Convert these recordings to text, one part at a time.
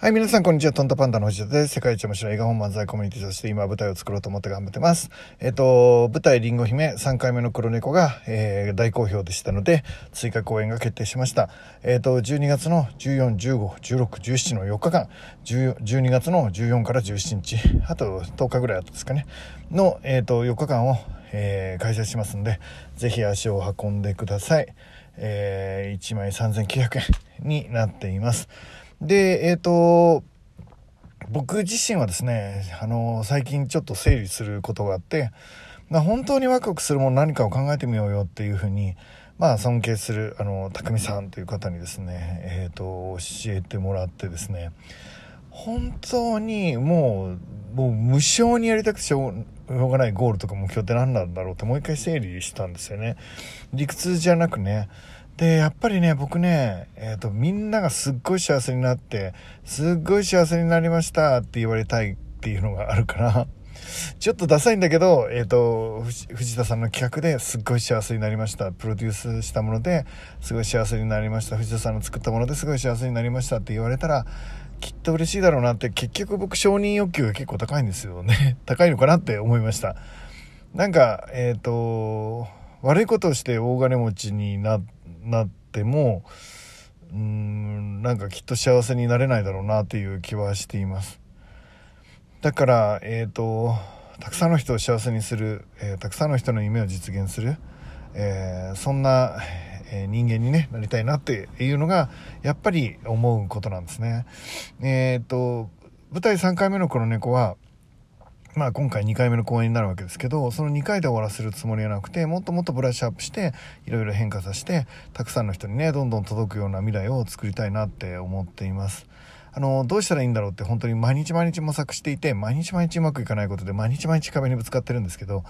はい、皆さん、こんにちは。トントパンダの藤田です。世界一面白い映画本漫才コミュニティとして今舞台を作ろうと思って頑張ってます。えっ、と、舞台リンゴ姫3回目の黒猫が、えー、大好評でしたので、追加公演が決定しました。えっ、ー、と、12月の14、15、16、17の4日間、12月の14から17日、あと10日ぐらい後ですかね、の、えっ、と、4日間を、え開催しますんで、ぜひ足を運んでください。え1枚3900円になっています。で、えっ、ー、と、僕自身はですね、あの、最近ちょっと整理することがあって、まあ、本当にワクワクするもの何かを考えてみようよっていうふうに、まあ、尊敬する、あの、匠さんという方にですね、えっ、ー、と、教えてもらってですね、本当にもう、もう無償にやりたくてしょうがないゴールとか目標って何なんだろうってもう一回整理したんですよね。理屈じゃなくね、で、やっぱりね、僕ね、えっ、ー、と、みんながすっごい幸せになって、すっごい幸せになりましたって言われたいっていうのがあるから、ちょっとダサいんだけど、えっ、ー、と、藤田さんの企画ですっごい幸せになりました。プロデュースしたものですごい幸せになりました。藤田さんの作ったものですごい幸せになりましたって言われたら、きっと嬉しいだろうなって、結局僕承認欲求が結構高いんですよね。高いのかなって思いました。なんか、えっ、ー、と、悪いことをして大金持ちになって、なってもうーんなんかきっと幸せになれないだろうなっていう気はしていますだからえっ、ー、とたくさんの人を幸せにする、えー、たくさんの人の夢を実現する、えー、そんな、え人間に、ね、なりたいなっていうのがやっぱり思うことなんですね。えっ、と舞台3回目のこの猫はまあ今回2回目の公演になるわけですけど、その2回で終わらせるつもりはなくて、もっともっとブラッシュアップして、いろいろ変化させて、たくさんの人にね、どんどん届くような未来を作りたいなって思っています。あの、どうしたらいいんだろうって本当に毎日毎日模索していて、毎日毎日うまくいかないことで、毎日毎日壁にぶつかってるんですけど、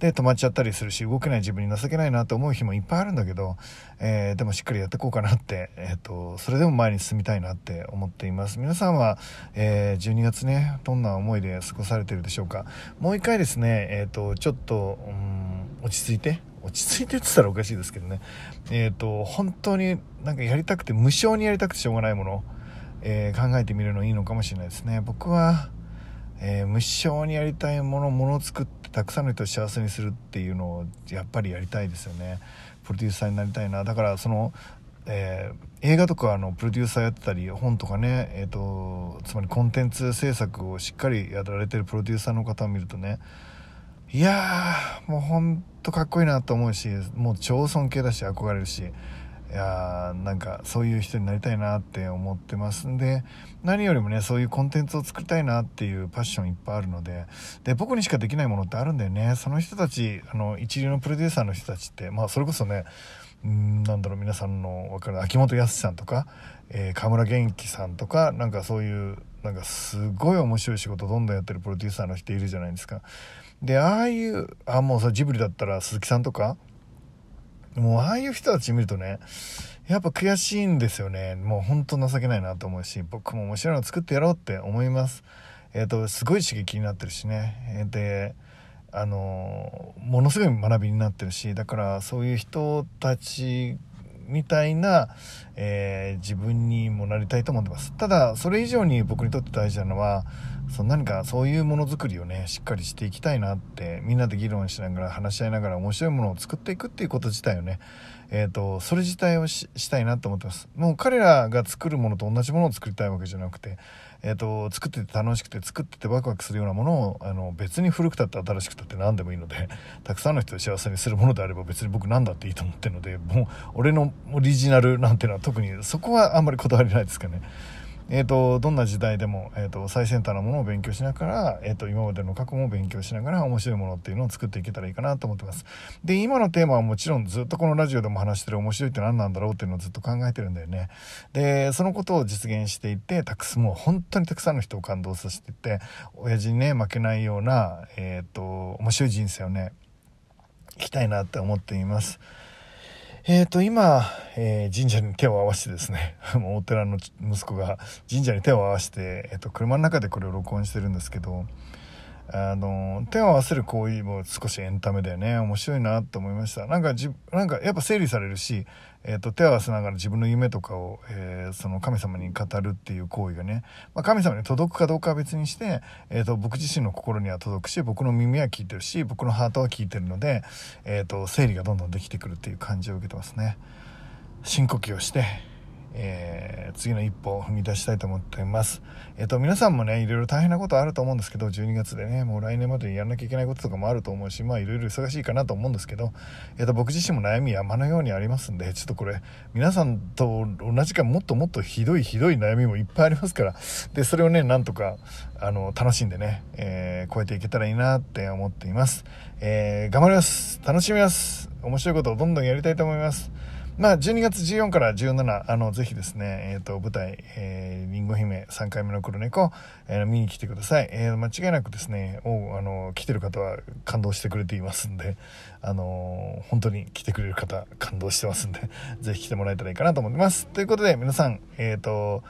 で、止まっちゃったりするし、動けない自分に情けないなと思う日もいっぱいあるんだけど、えー、でもしっかりやっていこうかなって、えっ、と、それでも前に進みたいなって思っています。皆さんは、えー、12月ね、どんな思いで過ごされてるでしょうか？もう一回ですね、えっ、と、ちょっと、うん、落ち着いて、落ち着いてって言ったらおかしいですけどね、えっ、と、本当になんかやりたくて、無償にやりたくてしょうがないもの、え考えてみるのいいのかもしれないですね。僕は、え無償にやりたいもの、ものを作ってたくさんの人を幸せにするっていうのをやっぱりやりたいですよね。プロデューサーになりたいな。だからその、えー、映画とかのプロデューサーやってたり本とかね、えーと、つまりコンテンツ制作をしっかりやられてるプロデューサーの方を見るとねいやーもうほんとかっこいいなと思うしもう超尊敬だし憧れるしいやなんかそういう人になりたいなって思ってます。んで何よりもねそういうコンテンツを作りたいなっていうパッションいっぱいあるのでで僕にしかできないものってあるんだよね。その人たちあの一流のプロデューサーの人たちってまあそれこそねうんなんだろう皆さんの分かる秋元康さんとか、えー、河村元気さんとかなんかそういうなんかすごい面白い仕事どんどんやってるプロデューサーの人いるじゃないですか。でああいうあもうさジブリだったら鈴木さんとかもうああいう人たち見るとね、やっぱ悔しいんですよね。もうほんと情けないなと思うし、僕も面白いの作ってやろうって思います。えっ、ー、と、すごい刺激になってるしね。で、あの、ものすごい学びになってるし、だからそういう人たちみたいな、えー、自分にもなりたいと思ってます。ただ、それ以上に僕にとって大事なのは、その何かそういうものづくりをね、しっかりしていきたいなって、みんなで議論しながら話し合いながら面白いものを作っていくっていうこと自体をね、えっ、ー、と、それ自体をしたいなと思ってます。もう彼らが作るものと同じものを作りたいわけじゃなくて、えっ、ー、と、作ってて楽しくて、作っててワクワクするようなものを、あの、別に古くたって新しくたって何でもいいので、たくさんの人を幸せにするものであれば別に僕何だっていいと思ってるので、もう、俺のオリジナルなんていうのは特にそこはあんまりこだわりないですかね。えーと、どんな時代でも、えーと、最先端のものを勉強しながら、えーと、今までの過去も勉強しながら面白いものっていうのを作っていけたらいいかなと思ってますで今のテーマはもちろんずっとこのラジオでも話してる面白いって何なんだろうっていうのをずっと考えてるんだよねでそのことを実現していってたくさんもう本当にたくさんの人を感動させていって親父にね負けないような、えー、と面白い人生をね生きたいなって思っています。えっ、ー、と、今、えー、神社に手を合わせてですね、もうお寺の息子が神社に手を合わせて、えっ、ー、と、車の中でこれを録音してるんですけど、あの、手を合わせる行為も少しエンタメだよね。面白いなと思いました。なんかじ、なんかやっぱ整理されるし、えっ、ー、と、手を合わせながら自分の夢とかを、えー、その神様に語るっていう行為がね、まあ、神様に届くかどうかは別にして、えっ、ー、と、僕自身の心には届くし、僕の耳は聞いてるし、僕のハートは聞いてるので、えっ、と、整理がどんどんできてくるっていう感じを受けてますね。深呼吸をして、えー、次の一歩を踏み出したいと思っています。えっ、ー、と、皆さんもね、いろいろ大変なことあると思うんですけど、12月でね、もう来年までにやらなきゃいけないこととかもあると思うし、まあいろいろ忙しいかなと思うんですけど、えっ、ー、と、僕自身も悩み山のようにありますんで、ちょっとこれ、皆さんと同じかもっともっとひどいひどい悩みもいっぱいありますから、で、それをね、なんとか、あの、楽しんでね、えー、超えていけたらいいなって思っています。えー、頑張ります。楽しみます。面白いことをどんどんやりたいと思います。まあ、12月14から17、あの、ぜひですね、えっ、ー、と、舞台、えー、リンゴ姫3回目の黒猫、えー、見に来てください。えー、間違いなくですね、おあの、来てる方は感動してくれていますんで、あの本当に来てくれる方、感動してますんで、ぜひ来てもらえたらいいかなと思ってます。ということで、皆さん、えっ、と、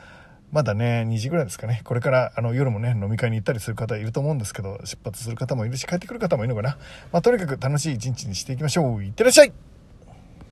まだね、2時ぐらいですかね。これから、あの、夜もね、飲み会に行ったりする方いると思うんですけど、出発する方もいるし、帰ってくる方もいるのかな。まあ、とにかく楽しい一日にしていきましょう。いってらっしゃい